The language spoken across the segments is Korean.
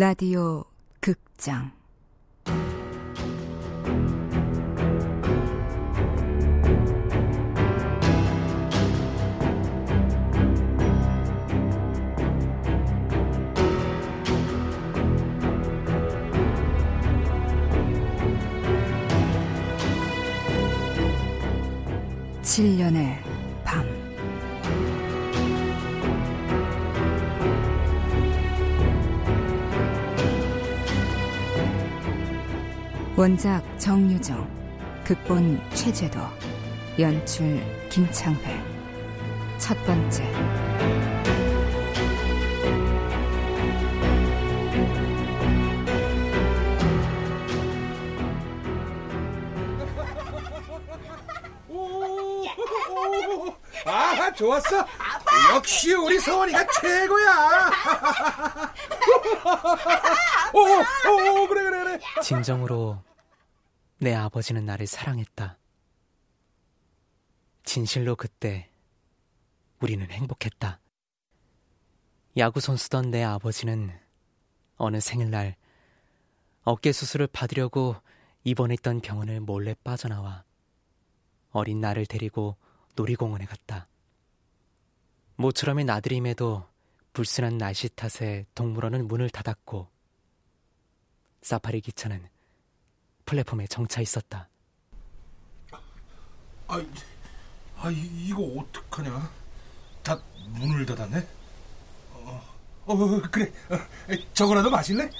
라디오 극장. 칠년의 원작 정유정, 극본 최재도, 연출 김창회. 첫 번째. 아, 좋았어. 역시 우리 서원이가 최고야. 오, 오, 오, 그래, 그래, 그래. 진정으로 내 아버지는 나를 사랑했다. 진실로 그때 우리는 행복했다. 야구 선수던 내 아버지는 어느 생일날 어깨 수술을 받으려고 입원했던 병원을 몰래 빠져나와 어린 나를 데리고 놀이공원에 갔다. 모처럼의 나들임에도 불순한 날씨 탓에 동물원은 문을 닫았고 사파리 기차는 플랫폼에 정차 있었다. 아, 아 이- 이거 어떡하냐? 다 문을 닫았네. 어, 어 그래. 어, 저거라도 마실래?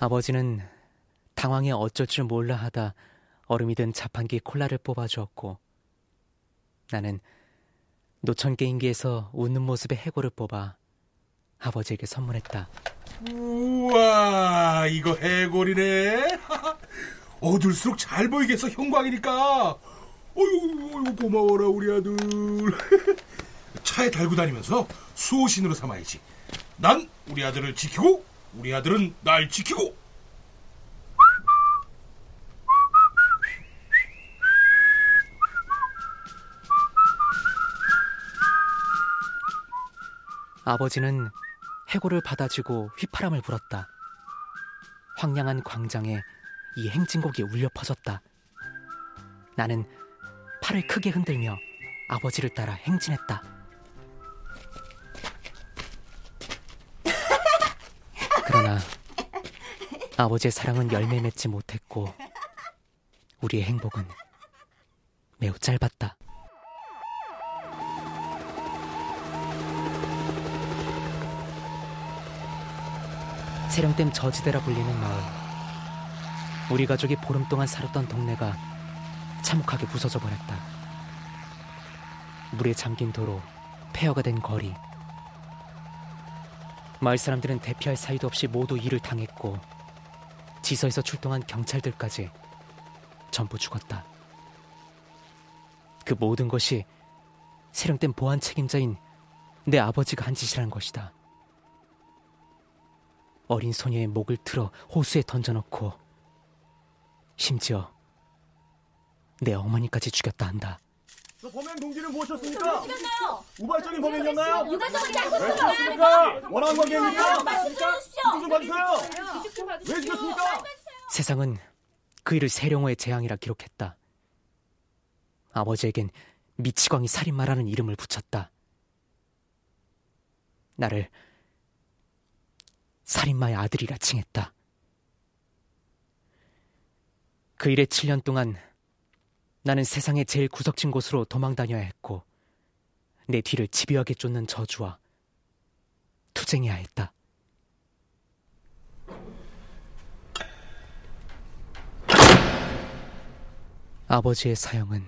아버지는 당황해 어쩔 줄 몰라 하다 얼음이 든 자판기 콜라를 뽑아주었고 나는 노천 게임기에서 웃는 모습의 해골을 뽑아 아버지에게 선물했다. 우와, 이거 해골이네. 어둘수록 잘 보이겠어, 형광이니까. 어휴, 고마워라, 우리 아들. 차에 달고 다니면서 수호신으로 삼아야지. 난 우리 아들을 지키고, 우리 아들은 날 지키고. 아버지는 해골을 받아쥐고 휘파람을 불었다. 황량한 광장에 이 행진곡이 울려 퍼졌다. 나는 팔을 크게 흔들며 아버지를 따라 행진했다. 그러나 아버지의 사랑은 열매 맺지 못했고 우리의 행복은 매우 짧았다. 세령댐 저지대라 불리는 마을. 우리 가족이 보름 동안 살았던 동네가 참혹하게 부서져 버렸다. 물에 잠긴 도로, 폐허가 된 거리. 마을 사람들은 대피할 사이도 없이 모두 일을 당했고 지서에서 출동한 경찰들까지 전부 죽었다. 그 모든 것이 세령댐 보안 책임자인 내 아버지가 한 짓이라는 것이다. 어린 소녀의 목을 틀어 호수에 던져놓고 심지어 내 어머니까지 죽였다 한다. 저 범행 동기는 무엇이었습니까? 우발적인 범행이었나요? 왜 죽였습니까? 원하는 관계입니까? 좀 봐주세요. 왜 죽였습니까? 세상은 그 일을 세령호의 재앙이라 기록했다. 아버지에겐 미치광이 살인마라는 이름을 붙였다. 나를 살인마의 아들이라 칭했다. 그 일에 7년 동안 나는 세상의 제일 구석진 곳으로 도망 다녀야 했고 내 뒤를 집요하게 쫓는 저주와 투쟁해야 했다. 아버지의 사형은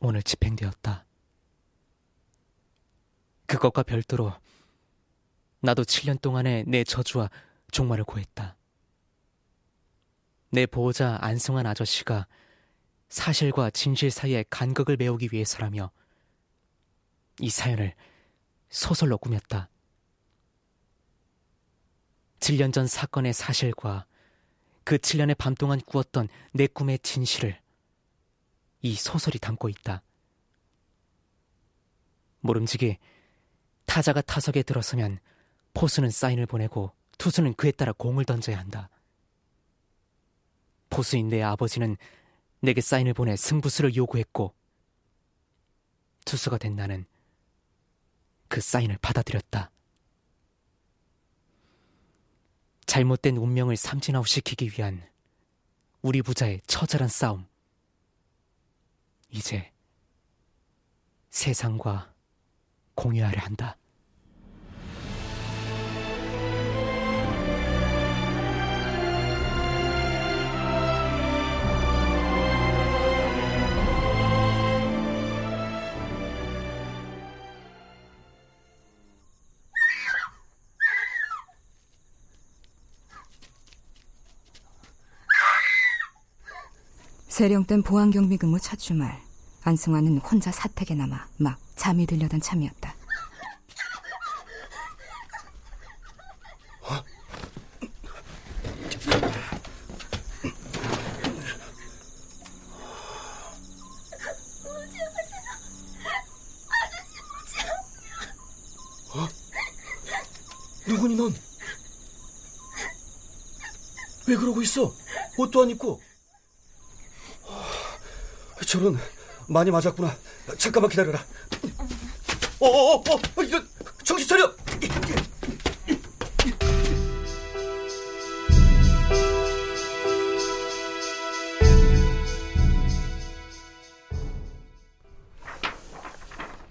오늘 집행되었다. 그것과 별도로 나도 7년 동안의 내 저주와 종말을 고했다. 내 보호자 안승환 아저씨가 사실과 진실 사이의 간극을 메우기 위해서라며 이 사연을 소설로 꾸몄다. 7년 전 사건의 사실과 그 7년의 밤 동안 꾸었던 내 꿈의 진실을 이 소설이 담고 있다. 모름지기 타자가 타석에 들어서면 포수는 사인을 보내고 투수는 그에 따라 공을 던져야 한다. 보수인 내 아버지는 내게 사인을 보내 승부수를 요구했고 투수가 된 나는 그 사인을 받아들였다. 잘못된 운명을 삼진아웃 시키기 위한 우리 부자의 처절한 싸움. 이제 세상과 공유하려 한다. 세령된 보안경비 근무 첫 주말 안승환은 혼자 사택에 남아 막 잠이 들려던 참이었다. 어? 누구니 넌? 왜 그러고 있어? 옷도 안 입고. 저런 많이 맞았구나. 잠깐만 기다려라. 어어어, 어, 어, 어, 이거 정신 차려.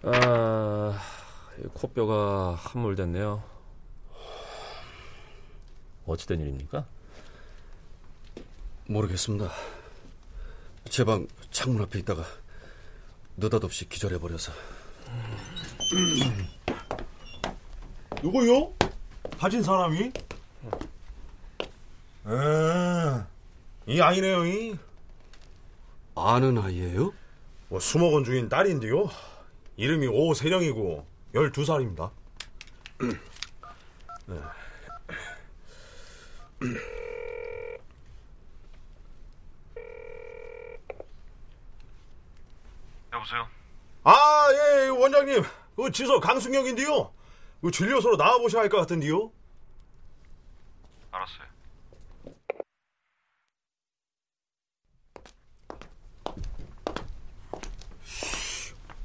아, 코뼈가 함몰됐네요. 어찌된 일입니까? 모르겠습니다. 제 방 창문 앞에 있다가 느닷없이 기절해버려서. 누구요? 가진 사람이? 에, 이 아이네요, 이. 아는 아이예요? 뭐 수목원 중인 딸인데요. 이름이 오세령이고 12살입니다. 네. 여보세요? 아, 예, 원장님. 그 지소 강승혁인데요. 그 진료소로 나와보셔야 할 것 같은데요. 알았어요.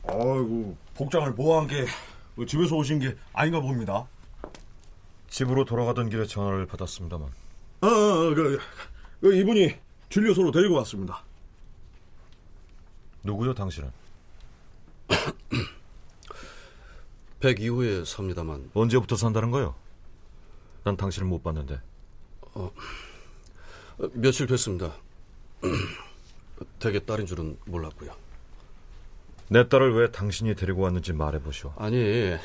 아이고, 복장을 보호한 게 집에서 오신 게 아닌가 봅니다. 집으로 돌아가던 길에 전화를 받았습니다만. 아, 아 그, 그 이분이 진료소로 데리고 왔습니다. 누구요, 당신은? 102호에 삽니다만. 언제부터 산다는 거요? 난 당신을 못 봤는데. 어, 며칠 됐습니다. 되게 딸인 줄은 몰랐고요. 내 딸을 왜 당신이 데리고 왔는지 말해보시오. 아니,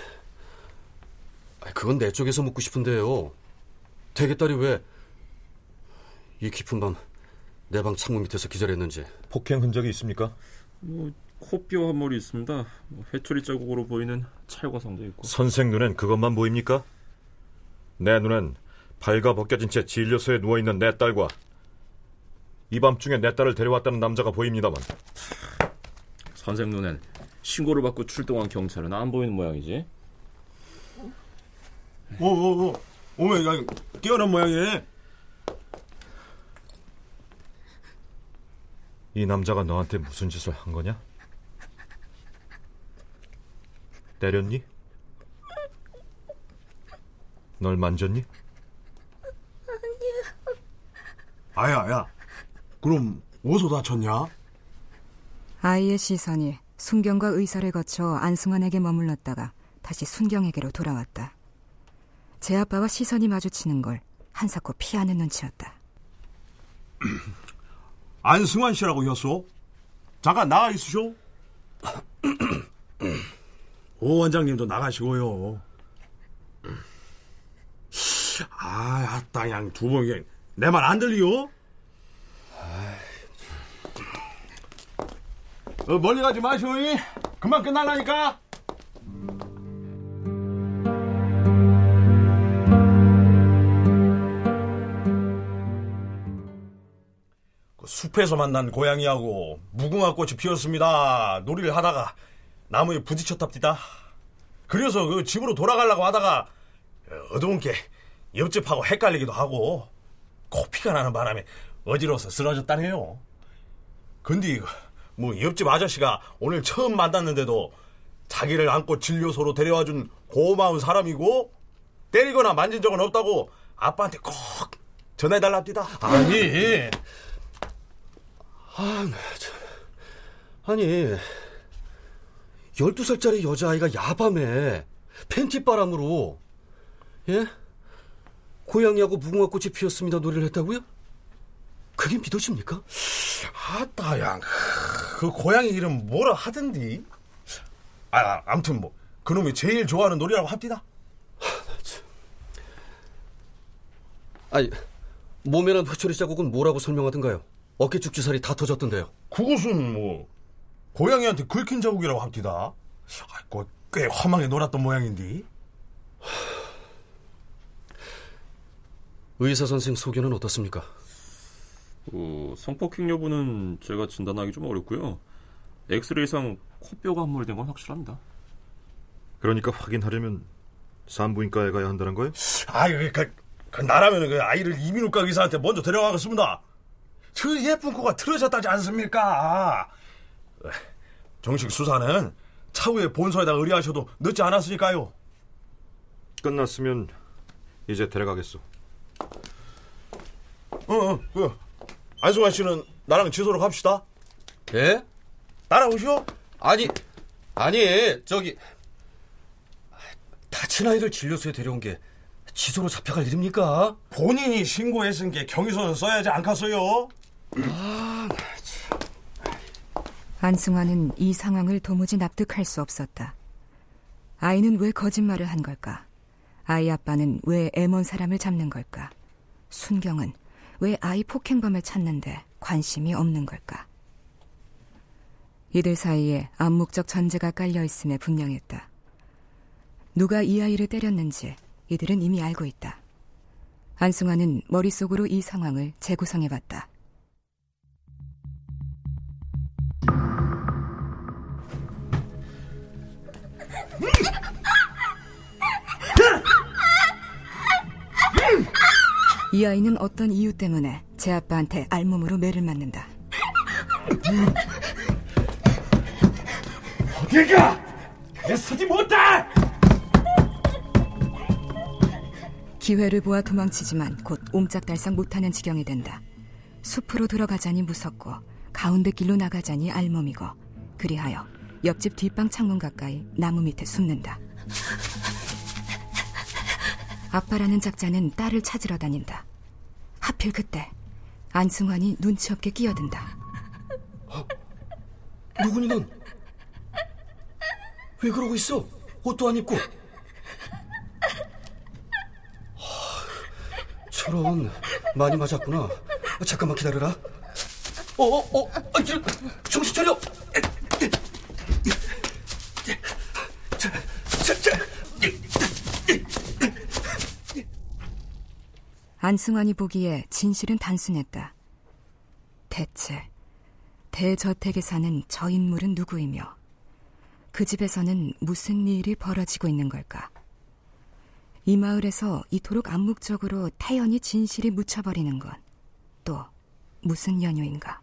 그건 내 쪽에서 묻고 싶은데요. 되게 딸이 왜 이 깊은 밤 내 방 창문 밑에서 기절했는지. 폭행 흔적이 있습니까? 뭐 코뼈 한 머리 있습니다. 뭐 회초리 자국으로 보이는 찰과상도 있고. 선생 눈엔 그것만 보입니까? 내 눈엔 발가 벗겨진 채 진료소에 누워 있는 내 딸과 이 밤중에 내 딸을 데려왔다는 남자가 보입니다만. 선생 눈엔 신고를 받고 출동한 경찰은 안 보이는 모양이지. 오, 오, 오. 오메, 야, 깨어난 모양이네. 이 남자가 너한테 무슨 짓을 한 거냐? 때렸니? 널 만졌니? 아야, 야. 그럼 어디서 다쳤냐? 아이의 시선이 순경과 의사를 거쳐 안승환에게 머물렀다가 다시 순경에게로 돌아왔다. 제 아빠와 시선이 마주치는 걸 한사코 피하는 눈치였다. 안승환 씨라고 했소? 잠깐 나가 있으쇼? 오 원장님도 나가시고요. 아, 아따, 양두 분, 내말 안 들리요? 어, 멀리 가지 마시오, 이. 금방 끝날라니까. 그 숲에서 만난 고양이하고 무궁화 꽃이 피었습니다. 놀이를 하다가 나무에 부딪혔답디다. 그래서 그 집으로 돌아가려고 하다가 어두운 게 옆집하고 헷갈리기도 하고 코피가 나는 바람에 어지러워서 쓰러졌다네요. 근데 뭐 옆집 아저씨가 오늘 처음 만났는데도 자기를 안고 진료소로 데려와준 고마운 사람이고 때리거나 만진 적은 없다고 아빠한테 꼭 전해달랍니다. 아니. 아, 나 참. 아니. 12살짜리 여자아이가 야밤에 팬티바람으로 예? 고양이하고 무궁화꽃이 피었습니다 노래를 했다고요? 그게 믿어집니까? 아따, 양. 그 고양이 이름 뭐라 하던디? 아, 암튼 뭐 그놈이 제일 좋아하는 노래라고 합디다. 아니, 몸에는 회초리 자국은 뭐라고 설명하던가요? 어깨 쭉지살이 다 터졌던데요. 그것은 뭐 고양이한테 긁힌 자국이라고 합디다. 아이고, 꽤 험하게 놀았던 모양인데. 의사 선생 소견은 어떻습니까? 어, 성폭행 여부는 제가 진단하기 좀 어렵고요. 엑스레이상 코뼈가 함몰된 건 확실합니다. 그러니까 확인하려면 산부인과에 가야 한다는 거예요? 아유, 그, 그 나라면 그 아이를 이민후과 의사한테 먼저 데려가겠습니다. 저 예쁜 코가 틀어졌다지 않습니까? 정식 수사는 차후에 본서에다 의뢰하셔도 늦지 않았으니까요. 끝났으면 이제 데려가겠소. 어, 어, 그 안승환 씨는 나랑 지소로 갑시다. 예? 따라오시오. 아니, 아니, 저기 다친 아이를 진료소에 데려온 게 지소로 잡혀갈 일입니까? 본인이 신고했은 게 경위서는 써야지 않겠어요? 안승환은 이 상황을 도무지 납득할 수 없었다. 아이는 왜 거짓말을 한 걸까? 아이 아빠는 왜 애먼 사람을 잡는 걸까? 순경은 왜 아이 폭행범을 찾는데 관심이 없는 걸까? 이들 사이에 암묵적 전제가 깔려 있음에 분명했다. 누가 이 아이를 때렸는지 이들은 이미 알고 있다. 안승환은 머릿속으로 이 상황을 재구성해봤다. 이 아이는 어떤 이유 때문에 제 아빠한테 알몸으로 매를 맞는다. 어디가? 애쓰지 못해! 기회를 보아 도망치지만 곧 옴짝달싹 못하는 지경이 된다. 숲으로 들어가자니 무섭고 가운데 길로 나가자니 알몸이고 그리하여 옆집 뒷방 창문 가까이 나무 밑에 숨는다. 아빠라는 작자는 딸을 찾으러 다닌다. 하필 그때 안승환이 눈치 없게 끼어든다. 누구니 넌? 왜 그러고 있어? 옷도 안 입고. 하, 저런 많이 맞았구나. 잠깐만 기다려라. 어, 어, 어, 아, 저, 정신 차려. 자, 자, 자. 안승환이 보기에 진실은 단순했다. 대체 대저택에 사는 저 인물은 누구이며 그 집에서는 무슨 일이 벌어지고 있는 걸까? 이 마을에서 이토록 암묵적으로 태연히 진실이 묻혀버리는 건 또 무슨 연유인가?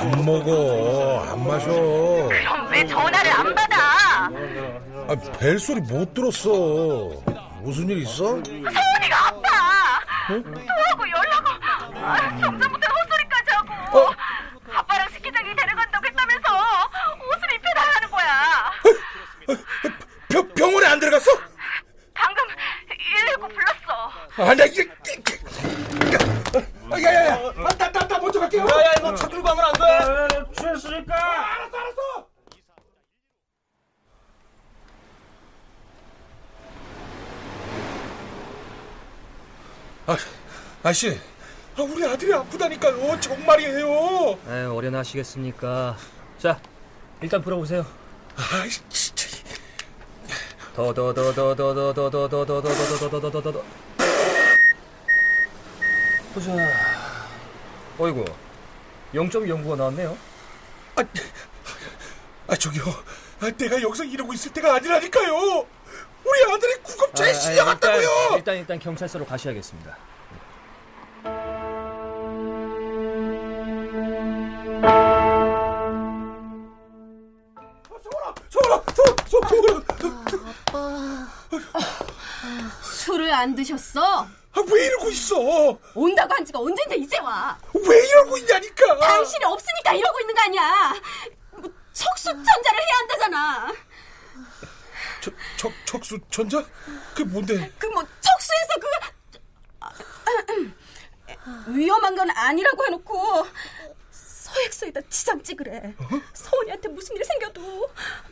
안 먹어, 안 마셔. 그럼 왜 전화를 안 받아? 아, 벨소리 못 들었어. 무슨 일 있어? 서은이가 아파. 토하고 열나고 아, 정전부터 헛소리까지 하고 아빠랑 스키장에 데려간다고 했다면서 옷을 입혀달라는 거야. 병, 병원에 안 들어갔어? 방금 119 불렀어. 아, 나 이게. 아, 야, 야, 야. 아, 나, 나, 나 먼저 갈게요. 야, 야, 이거 차 끌고 가면 안 돼. 취했으니까. 알았어, 알았어. 아, 아씨. 아, 우리 아들이 아프다니까요. 정말이에요. 아유, 어련하시겠습니까? 자, 일단 불어보세요. 아, 진짜. 더더더더더더더더더더더더더더더더 보자. 어이구, 0.09가 나왔네요. 아, 아 저기요. 아, 내가 여기서 이러고 있을 때가 아니라니까요. 우리 아들이 구급차에 실려갔다고요. 일단 일단 경찰서로 가셔야겠습니다. 소라, 아빠. 술을 안 드셨어? 아, 왜 이러고 있어? 온다고 한 지가 언젠데 이제 와. 왜 이러고 있냐니까. 당신이 없으니까 이러고 있는 거 아니야. 뭐, 척수천자를 해야 한다잖아. 저, 척, 척수 천자? 그게 뭔데? 그 뭐 척수에서 그 아, 위험한 건 아니라고 해놓고 서약서에다 지장 찍으래. 서원이한테 무슨 일 생겨도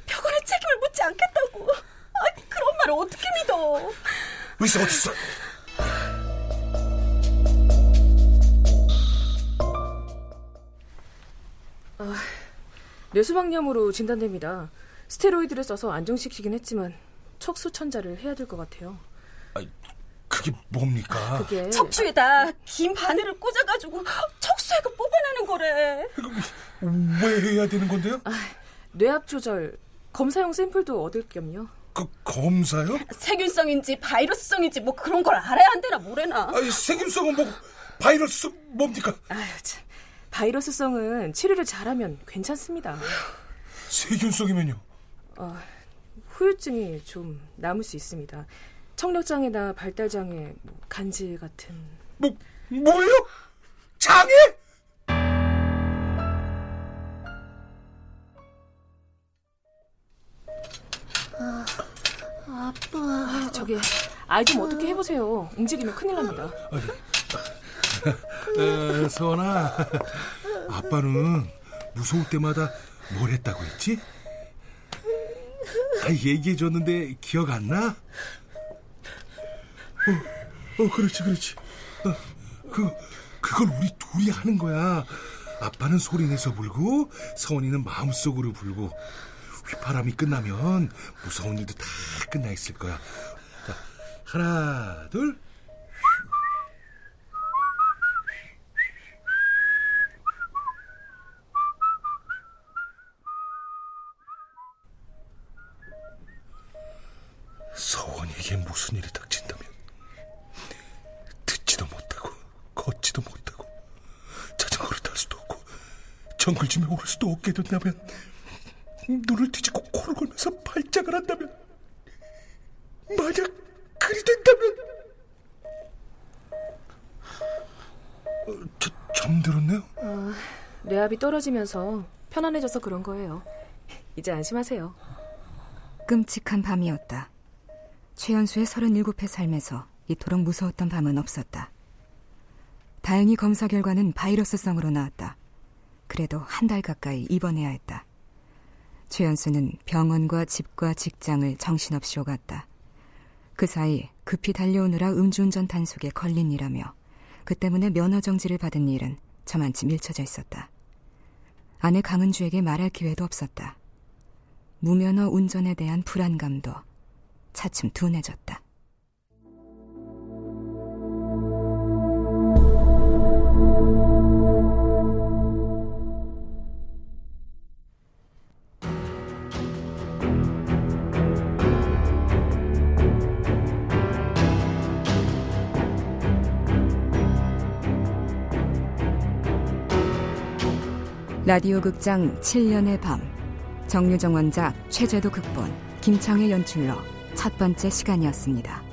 병원에 책임을 묻지 않겠다고. 아니 그런 말을 어떻게 믿어? 의사 어디 있어? 뇌수막염으로 진단됩니다. 스테로이드를 써서 안정시키긴 했지만 척수천자를 해야 될 것 같아요. 그게 뭡니까? 그게 척추에다 긴 바늘을 꽂아가지고 척수액을 뽑아내는 거래. 왜 해야 되는 건데요? 뇌압 조절 검사용 샘플도 얻을 겸요. 그 검사요? 세균성인지 바이러스성인지 뭐 그런 걸 알아야 한대나 뭐래나. 아니, 세균성은 뭐 바이러스 뭡니까? 아유, 참. 바이러스성은 치료를 잘하면 괜찮습니다. 세균성이면요? 어, 후유증이 좀 남을 수 있습니다. 청력장애나 발달장애, 뭐 간질 같은. 뭐 뭐요? 장애? 아빠. 저기 아이 좀 어떻게 해보세요. 움직이면 큰일 납니다. 에, 서원아, 아빠는 무서울 때마다 뭘 했다고 했지? 아, 얘기해줬는데 기억 안 나? 어, 어 그렇지, 그렇지. 어, 그, 그걸 우리 둘이 하는 거야. 아빠는 소리내서 불고, 서원이는 마음속으로 불고. 휘파람이 끝나면 무서운 일도 다 끝나 있을 거야. 자, 하나, 둘. 서원이에게 무슨 일이 닥 정글짐에 오를 수도 없게 된다면 눈을 뒤집고 코를 골면서 발작을 한다면 만약 그리 된다면 어, 저, 잠들었네요? 어, 뇌압이 떨어지면서 편안해져서 그런 거예요. 이제 안심하세요. 끔찍한 밤이었다. 최연수의 37회 삶에서 이토록 무서웠던 밤은 없었다. 다행히 검사 결과는 바이러스성으로 나왔다. 그래도 한 달 가까이 입원해야 했다. 최연수는 병원과 집과 직장을 정신없이 오갔다. 그 사이 급히 달려오느라 음주운전 단속에 걸린 일하며 그 때문에 면허 정지를 받은 일은 저만치 밀쳐져 있었다. 아내 강은주에게 말할 기회도 없었다. 무면허 운전에 대한 불안감도 차츰 둔해졌다. 라디오 극장 7년의 밤 정유정 원작 최재도 극본 김창의 연출로 첫 번째 시간이었습니다.